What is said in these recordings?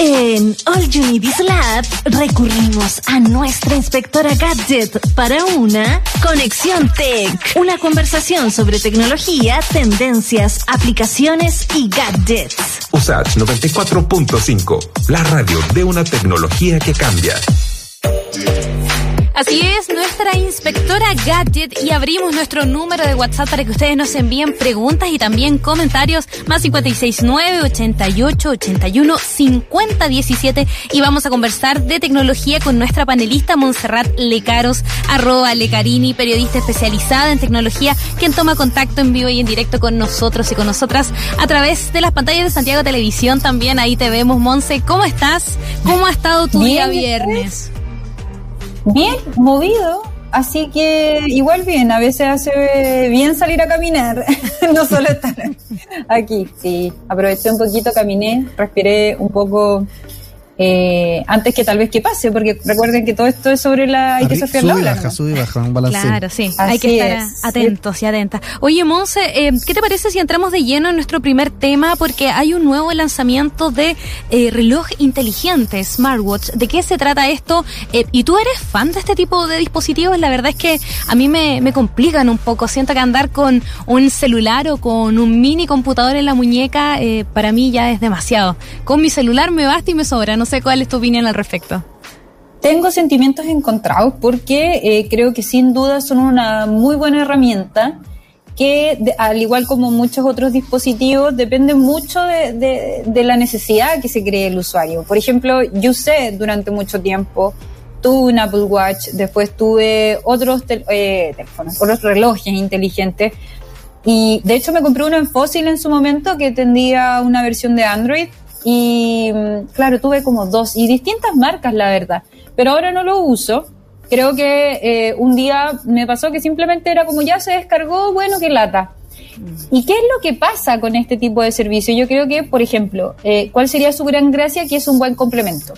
En All You Lab recurrimos a nuestra inspectora Gadget para una Conexión Tech. Una conversación sobre tecnología, tendencias, aplicaciones y gadgets. USACH 94.5, la radio de una tecnología que cambia. Así es, nuestra inspectora Gadget y abrimos nuestro número de WhatsApp para que ustedes nos envíen preguntas y también comentarios. Más 569 88 81 50 17 y vamos a conversar de tecnología con nuestra panelista Montserrat Lecaros, arroba Lecarini, periodista especializada en tecnología, quien toma contacto en vivo y en directo con nosotros y con nosotras a través de las pantallas de Santiago Televisión también, ahí te vemos, Monse, ¿cómo estás? ¿Cómo ha estado tu día viernes? Bien, movido, así que igual bien, a veces hace bien salir a caminar, no solo estar aquí, sí, aproveché un poquito, caminé, respiré un poco eh, antes que tal vez que pase, porque recuerden que todo esto es sobre la... Hay que sufrir la ola. Baja, sube y baja, un balance. Claro, sí, hay que estar atentos y atentas. Oye, Monse, eh, ¿qué te parece si entramos de lleno en nuestro primer tema? Porque hay un nuevo lanzamiento de eh, reloj inteligente, smartwatch. ¿De qué se trata esto? Eh, ¿Y tú eres fan de este tipo de dispositivos? La verdad es que a mí me, me complican un poco. Siento que andar con un celular o con un mini computador en la muñeca, eh, para mí ya es demasiado. Con mi celular me basta y me sobra. No sé cuál es tu opinión al respecto. Tengo sentimientos encontrados porque eh, creo que sin duda son una muy buena herramienta que, de, al igual como muchos otros dispositivos, depende mucho de, de, de, la necesidad que se cree el usuario. Por ejemplo, yo sé durante mucho tiempo, tuve un Apple Watch, después tuve otros tel eh, teléfonos, otros relojes inteligentes. Y de hecho me compré uno en Fossil en su momento que tendría una versión de Android y claro, tuve como dos y distintas marcas, la verdad. Pero ahora no lo uso. Creo que eh, un día me pasó que simplemente era como ya se descargó, bueno, qué lata. ¿Y qué es lo que pasa con este tipo de servicio? Yo creo que, por ejemplo, eh, ¿cuál sería su gran gracia? Que es un buen complemento.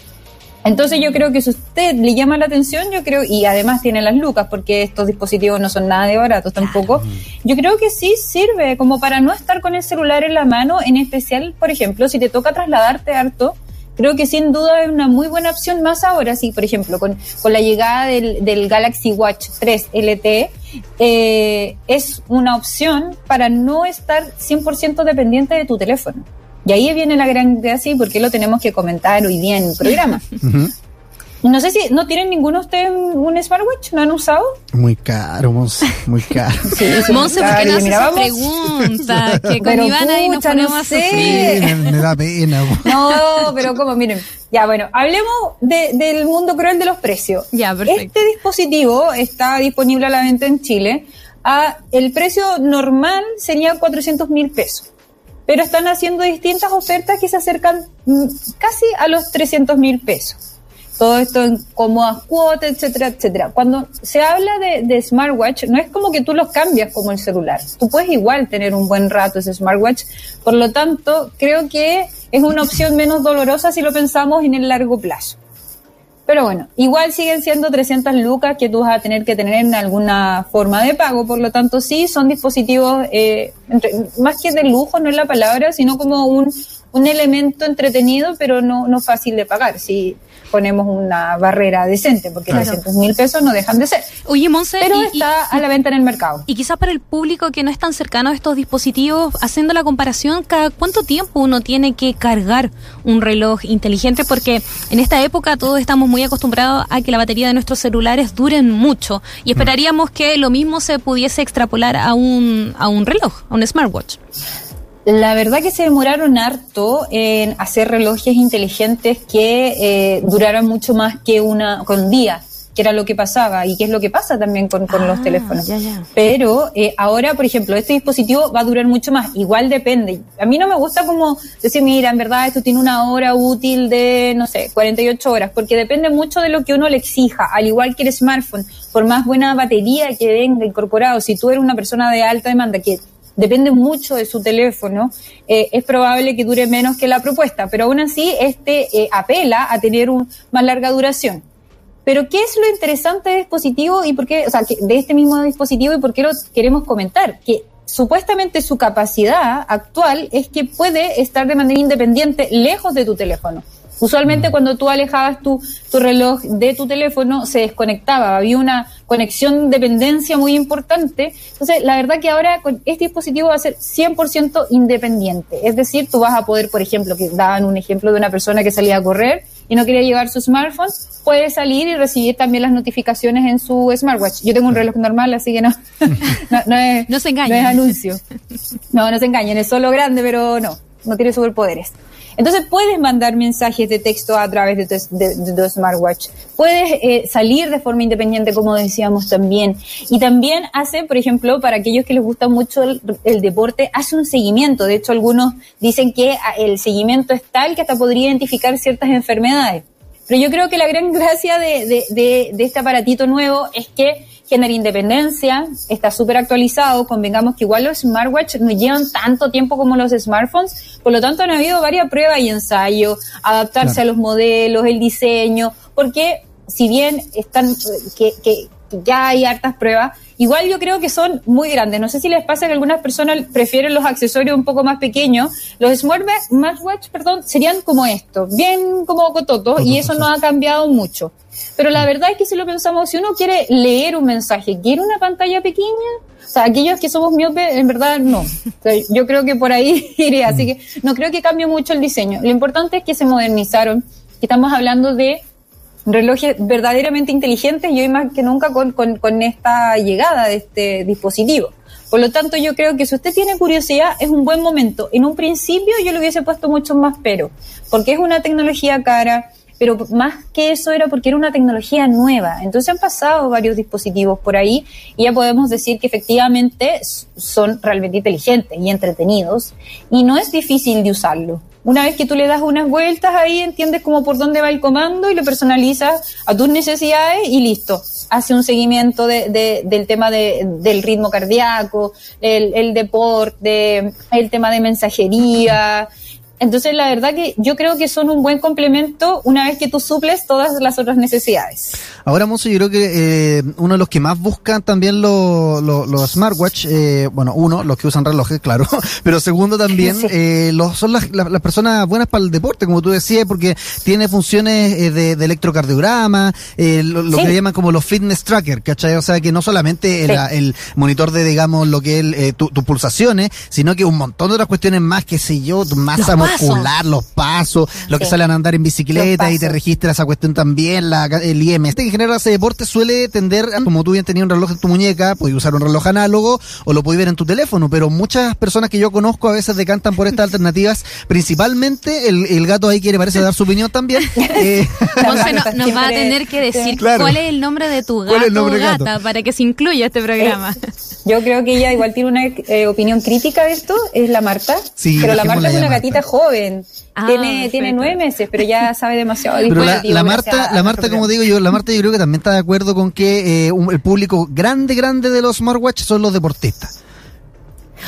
Entonces yo creo que si usted le llama la atención, yo creo, y además tiene las lucas, porque estos dispositivos no son nada de baratos tampoco, yo creo que sí sirve como para no estar con el celular en la mano, en especial, por ejemplo, si te toca trasladarte harto, creo que sin duda es una muy buena opción más ahora, sí, por ejemplo, con, con la llegada del, del Galaxy Watch 3 LTE, eh, es una opción para no estar 100% dependiente de tu teléfono. Y ahí viene la gran gracia y por qué lo tenemos que comentar hoy día en el programa. Uh -huh. No sé si no tienen ninguno de ustedes un smartwatch, ¿no han usado? Muy caro, Monse, muy caro. sí, Monse, ¿por qué no haces esa pregunta? Que con Iván ahí nos ponemos no sé. a sufrir. Sí, me, me, da pena. No, pero como, miren, ya bueno, hablemos de, del mundo cruel de los precios. Ya, perfecto. Este dispositivo está disponible a la venta en Chile. A, el precio normal sería 400 mil pesos pero están haciendo distintas ofertas que se acercan casi a los 300 mil pesos. Todo esto en cómodas cuotas, etcétera, etcétera. Cuando se habla de, de, smartwatch, no es como que tú los cambias como el celular. Tú puedes igual tener un buen rato ese smartwatch. Por lo tanto, creo que es una opción menos dolorosa si lo pensamos en el largo plazo. Pero bueno, igual siguen siendo 300 lucas que tú vas a tener que tener en alguna forma de pago. Por lo tanto, sí, son dispositivos, eh, entre, más que de lujo, no es la palabra, sino como un, un elemento entretenido, pero no, no fácil de pagar. Si ponemos una barrera decente, porque claro. 300 mil pesos no dejan de ser. Oye, Monse, pero y, está y, a la venta en el mercado. Y quizás para el público que no es tan cercano a estos dispositivos, haciendo la comparación, ¿cada cuánto tiempo uno tiene que cargar un reloj inteligente? Porque en esta época todos estamos muy acostumbrados a que la batería de nuestros celulares duren mucho y esperaríamos que lo mismo se pudiese extrapolar a un, a un reloj, a un smartwatch. La verdad que se demoraron harto en hacer relojes inteligentes que eh, duraran mucho más que una con día, que era lo que pasaba y que es lo que pasa también con, con ah, los teléfonos. Ya, ya. Pero eh, ahora, por ejemplo, este dispositivo va a durar mucho más. Igual depende. A mí no me gusta como decir, mira, en verdad esto tiene una hora útil de, no sé, 48 horas, porque depende mucho de lo que uno le exija, al igual que el smartphone. Por más buena batería que venga incorporado, si tú eres una persona de alta demanda que depende mucho de su teléfono, eh, es probable que dure menos que la propuesta, pero aún así este eh, apela a tener un, más larga duración. Pero ¿qué es lo interesante de dispositivo y por qué, o sea, de este mismo dispositivo y por qué lo queremos comentar? Que supuestamente su capacidad actual es que puede estar de manera independiente lejos de tu teléfono. Usualmente Mm. cuando tú alejabas tu, tu reloj de tu teléfono se desconectaba, había una conexión dependencia muy importante. Entonces, la verdad que ahora con este dispositivo va a ser 100% independiente. Es decir, tú vas a poder, por ejemplo, que daban un ejemplo de una persona que salía a correr y no quería llevar su smartphone, puede salir y recibir también las notificaciones en su smartwatch. Yo tengo un reloj normal, así que no, no, no es, No se engañen. no es anuncio. No, no se engañen, es solo grande, pero no, no tiene superpoderes. Entonces puedes mandar mensajes de texto a través de tu, de- smartwatch. Puedes eh, salir de forma independiente, como decíamos también. Y también hace, por ejemplo, para aquellos que les gusta mucho el, el deporte, hace un seguimiento. De hecho, algunos dicen que ah, el seguimiento es tal que hasta podría identificar ciertas enfermedades. Pero yo creo que la gran gracia de este aparatito nuevo es que genera independencia, está súper actualizado, convengamos que igual los smartwatch no llevan tanto tiempo como los smartphones, por lo tanto han habido varias pruebas y ensayos, adaptarse Claro. a los modelos, el diseño, porque si bien están, que, que que ya hay hartas pruebas, igual yo creo que son muy grandes. No sé si les pasa que algunas personas prefieren los accesorios un poco más pequeños. Los smartwatch, perdón, serían como estos, bien como cototos, y eso no ha cambiado mucho. Pero la verdad es que si lo pensamos, si uno quiere leer un mensaje, quiere una pantalla pequeña, o sea, aquellos que somos miopes, en verdad no. Yo creo que por ahí iría, así que no creo que cambie mucho el diseño. Lo importante es que se modernizaron, estamos hablando de relojes verdaderamente inteligentes y hoy más que nunca con, con, con esta llegada de este dispositivo. Por lo tanto, yo creo que si usted tiene curiosidad, es un buen momento. En un principio yo le hubiese puesto mucho más pero, porque es una tecnología cara, pero más que eso era porque era una tecnología nueva. Entonces han pasado varios dispositivos por ahí y ya podemos decir que efectivamente son realmente inteligentes y entretenidos y no es difícil de usarlo. Una vez que tú le das unas vueltas ahí, entiendes como por dónde va el comando y lo personalizas a tus necesidades y listo. Hace un seguimiento de, de- del tema de- del ritmo cardíaco, el deporte, el tema de mensajería. Entonces, la verdad que yo creo que son un buen complemento una vez que tú suples todas las otras necesidades. Ahora, Monzo, yo creo que eh, uno de los que más buscan también los los- los smartwatch, eh, bueno, uno, los que usan relojes, claro, pero segundo también, Sí. eh, los, son las, las, las personas buenas para el deporte, como tú decías, porque tiene funciones eh, de, de electrocardiograma, eh, lo, lo Sí. que llaman como los fitness tracker, ¿cachai? O sea, que no solamente el, Sí. el monitor de, digamos, lo que es eh, tu- tus pulsaciones, sino que un montón de otras cuestiones más, qué sé yo, tu masa muscular, los pasos, lo que salen a andar en bicicleta y te pasos. registra esa cuestión también, la, el IM. Este que en general hace deporte suele tender, a- como tú bien tenías un reloj en tu muñeca, puedes usar un reloj análogo o lo puedes ver en tu teléfono, pero muchas personas que yo conozco a veces decantan por estas alternativas, principalmente el, el gato ahí quiere parece dar su opinión también. Eh, no- nos va a tener que decir Claro. cuál es el nombre de tu gata para que se incluya este programa. Yo creo que ella igual tiene una eh, opinión crítica de esto, es la Marta. Sí, pero la Marta es una Marta. gatita joven. Ah, tiene, tiene nueve meses, pero ya sabe demasiado. de Pero la, Marta, la Marta, como digo yo, la Marta yo creo que también está de acuerdo con que eh, un- el público grande, grande de los smartwatch son los deportistas.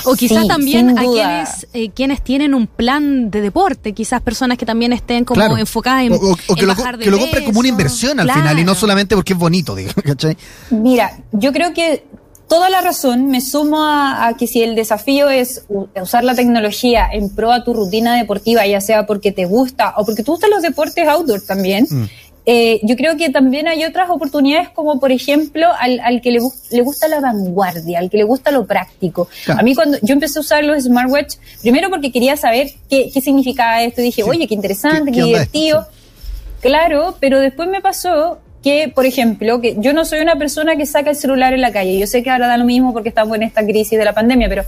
O quizás Sí, también a quienes, eh, quienes tienen un plan de deporte, quizás personas que también estén como Claro. enfocadas en, o, o- o que, lo, de que lo compren como una inversión al Claro. final y no solamente porque es bonito, digo, ¿cachai? Mira, yo creo que toda la razón me sumo a, a que si el desafío es usar la tecnología en pro a tu rutina deportiva, ya sea porque te gusta o porque te gustan los deportes outdoor también, Mm. eh, yo creo que también hay otras oportunidades como por ejemplo al, al que le, gu- le gusta la vanguardia, al que le gusta lo práctico. Claro. A mí cuando yo empecé a usar los smartwatch, primero porque quería saber qué, qué significaba esto, dije, Sí. oye, qué interesante, ¿Qué- qué, esto? divertido. Claro, pero después me pasó que, por ejemplo, que yo no soy una persona que saca el celular en la calle. Yo sé que ahora da lo mismo porque estamos en esta crisis de la pandemia, pero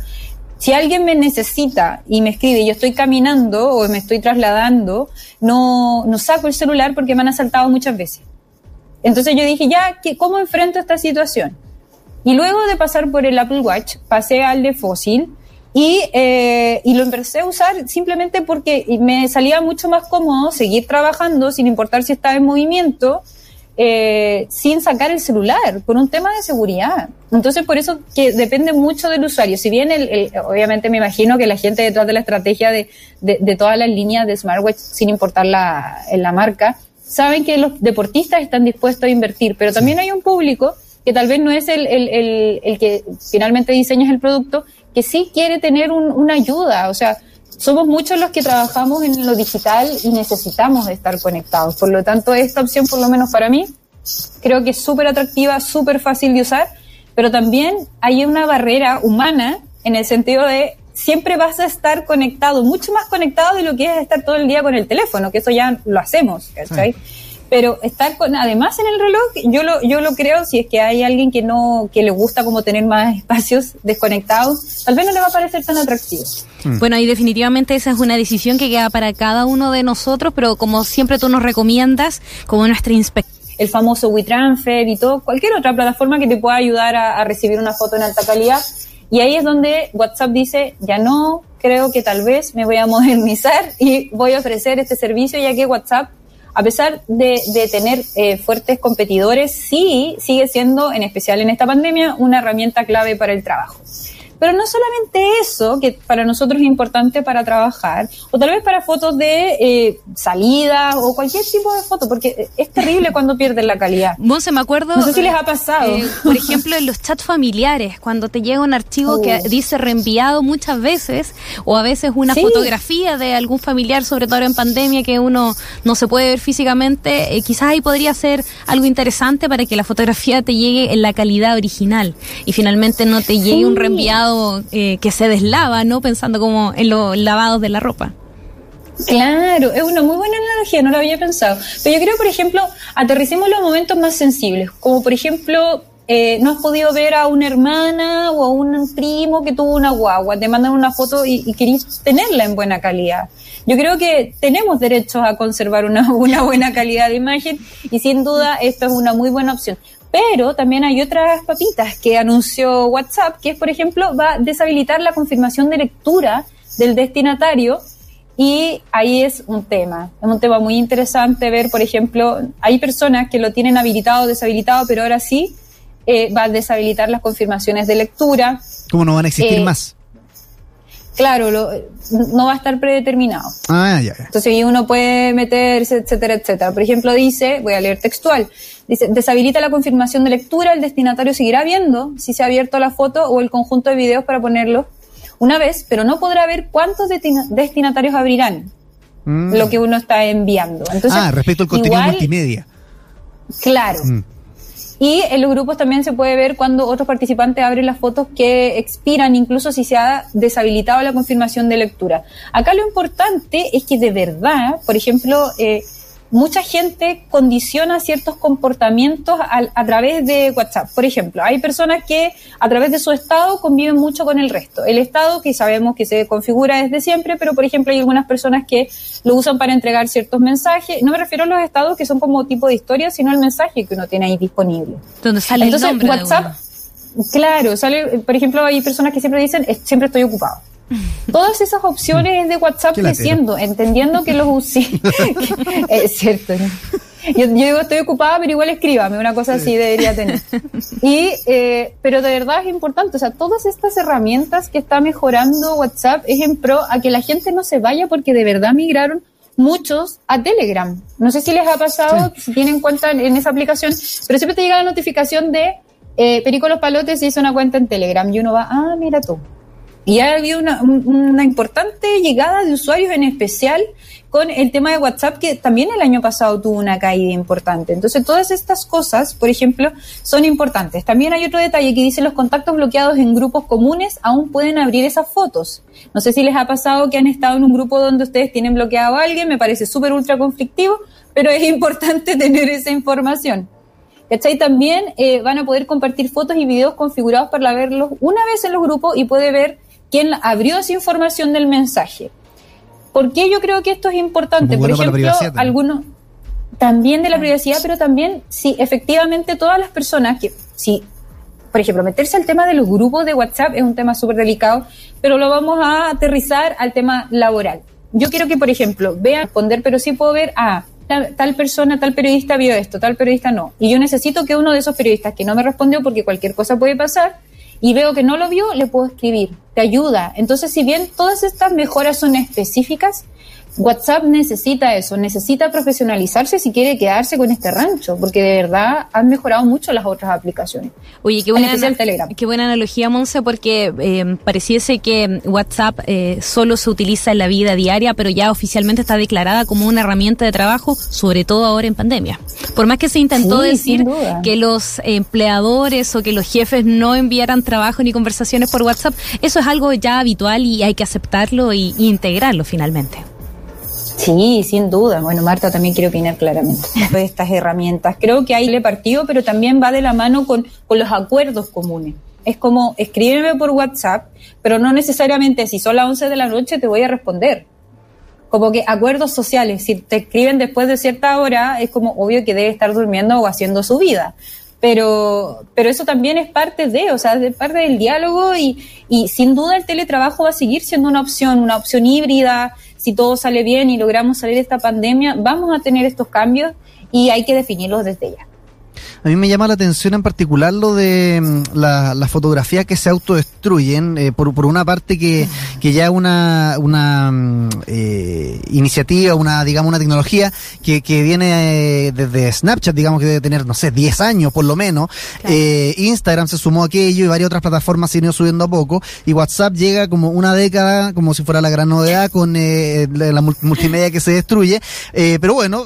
si alguien me necesita y me escribe yo estoy caminando o me estoy trasladando, no, no saco el celular porque me han asaltado muchas veces. Entonces yo dije, ya, ¿qué, ¿cómo enfrento esta situación? Y luego de pasar por el Apple Watch, pasé al de Fossil y, eh, y lo empecé a usar simplemente porque me salía mucho más cómodo seguir trabajando sin importar si estaba en movimiento, eh, sin sacar el celular, por un tema de seguridad. Entonces, por eso que depende mucho del usuario. Si bien, el, el- obviamente me imagino que la gente detrás de la estrategia de, de, de todas las líneas de smartwatch, sin importar la, en la marca, saben que los deportistas están dispuestos a invertir, pero también hay un público que tal vez no es el, el, el, el que finalmente diseñas el producto, que sí quiere tener un- una ayuda. O sea, somos muchos los que trabajamos en lo digital y necesitamos estar conectados. Por lo tanto, esta opción, por lo menos para mí, creo que es súper atractiva, súper fácil de usar, pero también hay una barrera humana en el sentido de siempre vas a estar conectado, mucho más conectado de lo que es estar todo el día con el teléfono, que eso ya lo hacemos, ¿cachai? Pero estar con, además en el reloj, yo lo, yo lo creo, si es que hay alguien que no, que le gusta como tener más espacios desconectados, tal vez no le va a parecer tan atractivo. Mm. Bueno, y definitivamente esa es una decisión que queda para cada uno de nosotros, pero como siempre tú nos recomiendas, como nuestra inspección el famoso WeTransfer y todo, cualquier otra plataforma que te pueda ayudar a, a, recibir una foto en alta calidad. Y ahí es donde WhatsApp dice, ya no, creo que tal vez me voy a modernizar y voy a ofrecer este servicio, ya que WhatsApp, a pesar de, de tener eh, fuertes competidores, sí sigue siendo, en especial en esta pandemia, una herramienta clave para el trabajo. Pero no solamente eso, que para nosotros es importante para trabajar, o tal vez para fotos de eh, salida o cualquier tipo de foto, porque es terrible cuando pierden la calidad. se me acuerdo. No sé si les ha pasado. Eh, por ejemplo, en los chats familiares, cuando te llega un archivo que dice reenviado muchas veces, o a veces una fotografía de algún familiar, sobre todo en pandemia, que uno no se puede ver físicamente, eh, quizás ahí podría ser algo interesante para que la fotografía te llegue en la calidad original y finalmente no te llegue un reenviado eh, que se deslava, ¿no? Pensando como en los lavados de la ropa. Claro, es una muy buena analogía, no lo había pensado. Pero yo creo, por ejemplo, aterricemos los momentos más sensibles, como por ejemplo, eh, no has podido ver a una hermana o a un primo que tuvo una guagua, te mandan una foto y, y querés tenerla en buena calidad. Yo creo que tenemos derecho a conservar una, una buena calidad de imagen y sin duda esto es una muy buena opción. Pero también hay otras papitas que anunció WhatsApp, que es, por ejemplo, va a deshabilitar la confirmación de lectura del destinatario y ahí es un tema, es un tema muy interesante ver, por ejemplo, hay personas que lo tienen habilitado o deshabilitado, pero ahora sí eh, va a deshabilitar las confirmaciones de lectura. ¿Cómo no van a existir eh, más? Claro, lo, no va a estar predeterminado. Ah, ya, ya. Entonces ahí uno puede meterse, etcétera, etcétera. Por ejemplo, dice, voy a leer textual, dice, deshabilita la confirmación de lectura, el destinatario seguirá viendo si se ha abierto la foto o el conjunto de videos para ponerlo una vez, pero no podrá ver cuántos destinatarios abrirán mm. lo que uno está enviando. Entonces, ah, respecto al contenido multimedia. Claro. Mm. Y en los grupos también se puede ver cuando otros participantes abren las fotos que expiran, incluso si se ha deshabilitado la confirmación de lectura. Acá lo importante es que de verdad, por ejemplo, eh, mucha gente condiciona ciertos comportamientos a, través de WhatsApp. Por ejemplo, hay personas que a través de su estado conviven mucho con el resto. El estado que sabemos que se configura desde siempre, pero por ejemplo hay algunas personas que lo usan para entregar ciertos mensajes. No me refiero a los estados que son como tipo de historia, sino al mensaje que uno tiene ahí disponible. Donde sale Entonces, el nombre WhatsApp, claro, sale, por ejemplo, hay personas que siempre dicen, siempre estoy ocupado. Todas esas opciones de WhatsApp creciendo, entendiendo que los usé. es cierto. Yo, digo, estoy ocupada, pero igual escríbame, una cosa así debería tener. Y, eh, pero de verdad es importante, o sea, todas estas herramientas que está mejorando WhatsApp es en pro a que la gente no se vaya porque de verdad migraron muchos a Telegram. No sé si les ha pasado, si tienen cuenta en, esa aplicación, pero siempre te llega la notificación de eh, Perico Los Palotes hizo una cuenta en Telegram y uno va, ah, mira tú. Y ha habido una, una, importante llegada de usuarios, en especial con el tema de WhatsApp, que también el año pasado tuvo una caída importante. Entonces, todas estas cosas, por ejemplo, son importantes. También hay otro detalle que dice los contactos bloqueados en grupos comunes aún pueden abrir esas fotos. No sé si les ha pasado que han estado en un grupo donde ustedes tienen bloqueado a alguien, me parece súper ultra conflictivo, pero es importante tener esa información. ¿Cachai? También eh, van a poder compartir fotos y videos configurados para verlos una vez en los grupos y puede ver quién abrió esa información del mensaje. ¿Por qué yo creo que esto es importante? Por ejemplo, algunos también de la privacidad, pero también si efectivamente todas las personas que si por ejemplo, meterse al tema de los grupos de WhatsApp es un tema súper delicado, pero lo vamos a aterrizar al tema laboral. Yo quiero que, por ejemplo, vean responder, pero sí puedo ver a ah, tal, tal, persona, tal periodista vio esto, tal periodista no. Y yo necesito que uno de esos periodistas que no me respondió porque cualquier cosa puede pasar, y veo que no lo vio, le puedo escribir, te ayuda. Entonces, si bien todas estas mejoras son específicas, WhatsApp necesita eso, necesita profesionalizarse si quiere quedarse con este rancho, porque de verdad han mejorado mucho las otras aplicaciones. Oye, qué buena, Telegram. Qué buena analogía, Monse, porque eh, pareciese que WhatsApp eh, solo se utiliza en la vida diaria, pero ya oficialmente está declarada como una herramienta de trabajo, sobre todo ahora en pandemia. Por más que se intentó decir que los empleadores o que los jefes no enviaran trabajo ni conversaciones por WhatsApp, eso es algo ya habitual y hay que aceptarlo e integrarlo finalmente. Sí, sin duda. Bueno, Marta también quiere opinar claramente de estas herramientas. Creo que ahí le partido, pero también va de la mano con, con los acuerdos comunes. Es como, escríbeme por WhatsApp, pero no necesariamente si son las 11 de la noche te voy a responder. Como que acuerdos sociales, si te escriben después de cierta hora, es como obvio que debe estar durmiendo o haciendo su vida pero, pero eso también es parte de, o sea, es parte del diálogo y, y sin duda el teletrabajo va a seguir siendo una opción, una opción híbrida. Si todo sale bien y logramos salir de esta pandemia, vamos a tener estos cambios y hay que definirlos desde ya. A mí me llama la atención en particular lo de mm, las fotografías que se autodestruyen, eh, por, por una parte que, que ya una, una mm, eh, iniciativa, una, digamos, una tecnología que, que viene eh, desde Snapchat, digamos que debe tener, no sé, 10 años por lo menos. Instagram se sumó a aquello y varias otras plataformas se han ido subiendo a poco. Y WhatsApp llega como una década, como si fuera la gran novedad, con la, multimedia que se destruye. pero bueno,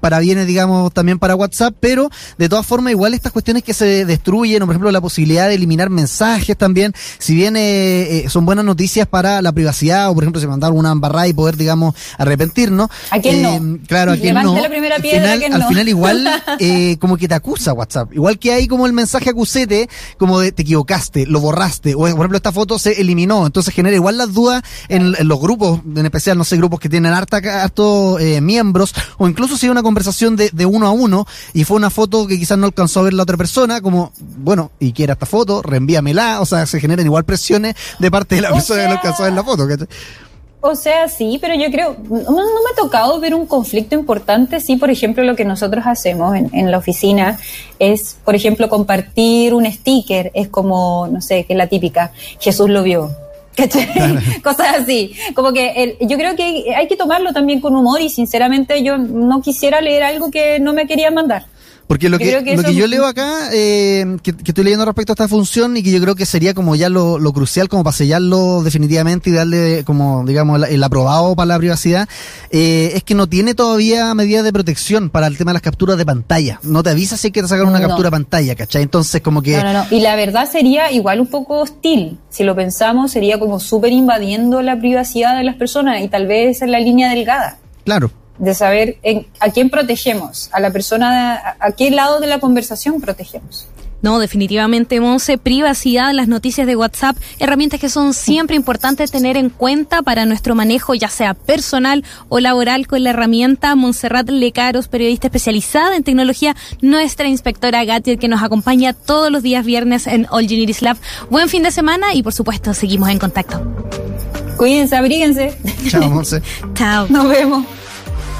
para bienes, digamos, también para WhatsApp, pero de todas forma, igual estas cuestiones que se destruyen, o por ejemplo la posibilidad de eliminar mensajes también, si bien eh, eh, son buenas noticias para la privacidad, o por ejemplo, si mandar una embarrada y poder, digamos, arrepentirnos. ¿A quién no? Eh, claro, a quién no. La primera piedra, al, final, al final igual como que te acusa WhatsApp. Igual que hay como el mensaje acusete, como de te equivocaste, lo borraste, o por ejemplo esta foto se eliminó, entonces genera igual las dudas en, los grupos, en especial, no sé, grupos que tienen harta, hartos miembros, o incluso si hay una conversación de, de uno a uno y fue una foto que quizás no alcanzó a ver la otra persona, como, bueno, y quiera esta foto, reenvíamela, o sea, se generan igual presiones de parte de la persona que no alcanzó a ver la foto. O sea, sí, pero yo creo, no, me ha tocado ver un conflicto importante. Sí, por ejemplo, lo que nosotros hacemos en, la oficina es, por ejemplo, compartir un sticker. Es como, no sé, que es la típica, Jesús lo vio. Cosas así. Como que yo creo que hay que tomarlo también con humor y sinceramente yo no quisiera leer algo que no me querían mandar. Porque lo que, lo que yo leo acá, eh, que, estoy leyendo respecto a esta función y que yo creo que sería como ya lo, crucial, como para sellarlo definitivamente y darle como, digamos, el, aprobado para la privacidad, eh, es que no tiene todavía medidas de protección para el tema de las capturas de pantalla. No te avisa si hay que sacar una captura de pantalla, ¿cachai? Entonces como que... No, no, no. Y la verdad sería igual un poco hostil. Si lo pensamos, sería como súper invadiendo la privacidad de las personas y tal vez en la línea delgada. Claro de saber a quién protegemos, a la persona, a, qué lado de la conversación protegemos. No, definitivamente, Monse, privacidad, las noticias de WhatsApp, herramientas que son siempre importantes tener en cuenta para nuestro manejo, ya sea personal o laboral, con la herramienta Montserrat Lecaros, periodista especializada en tecnología, nuestra inspectora Gadget, que nos acompaña todos los días viernes en All Genius Lab. Buen fin de semana y, por supuesto, seguimos en contacto. Cuídense, abríguense. Chao, Monse. Chao. Nos vemos.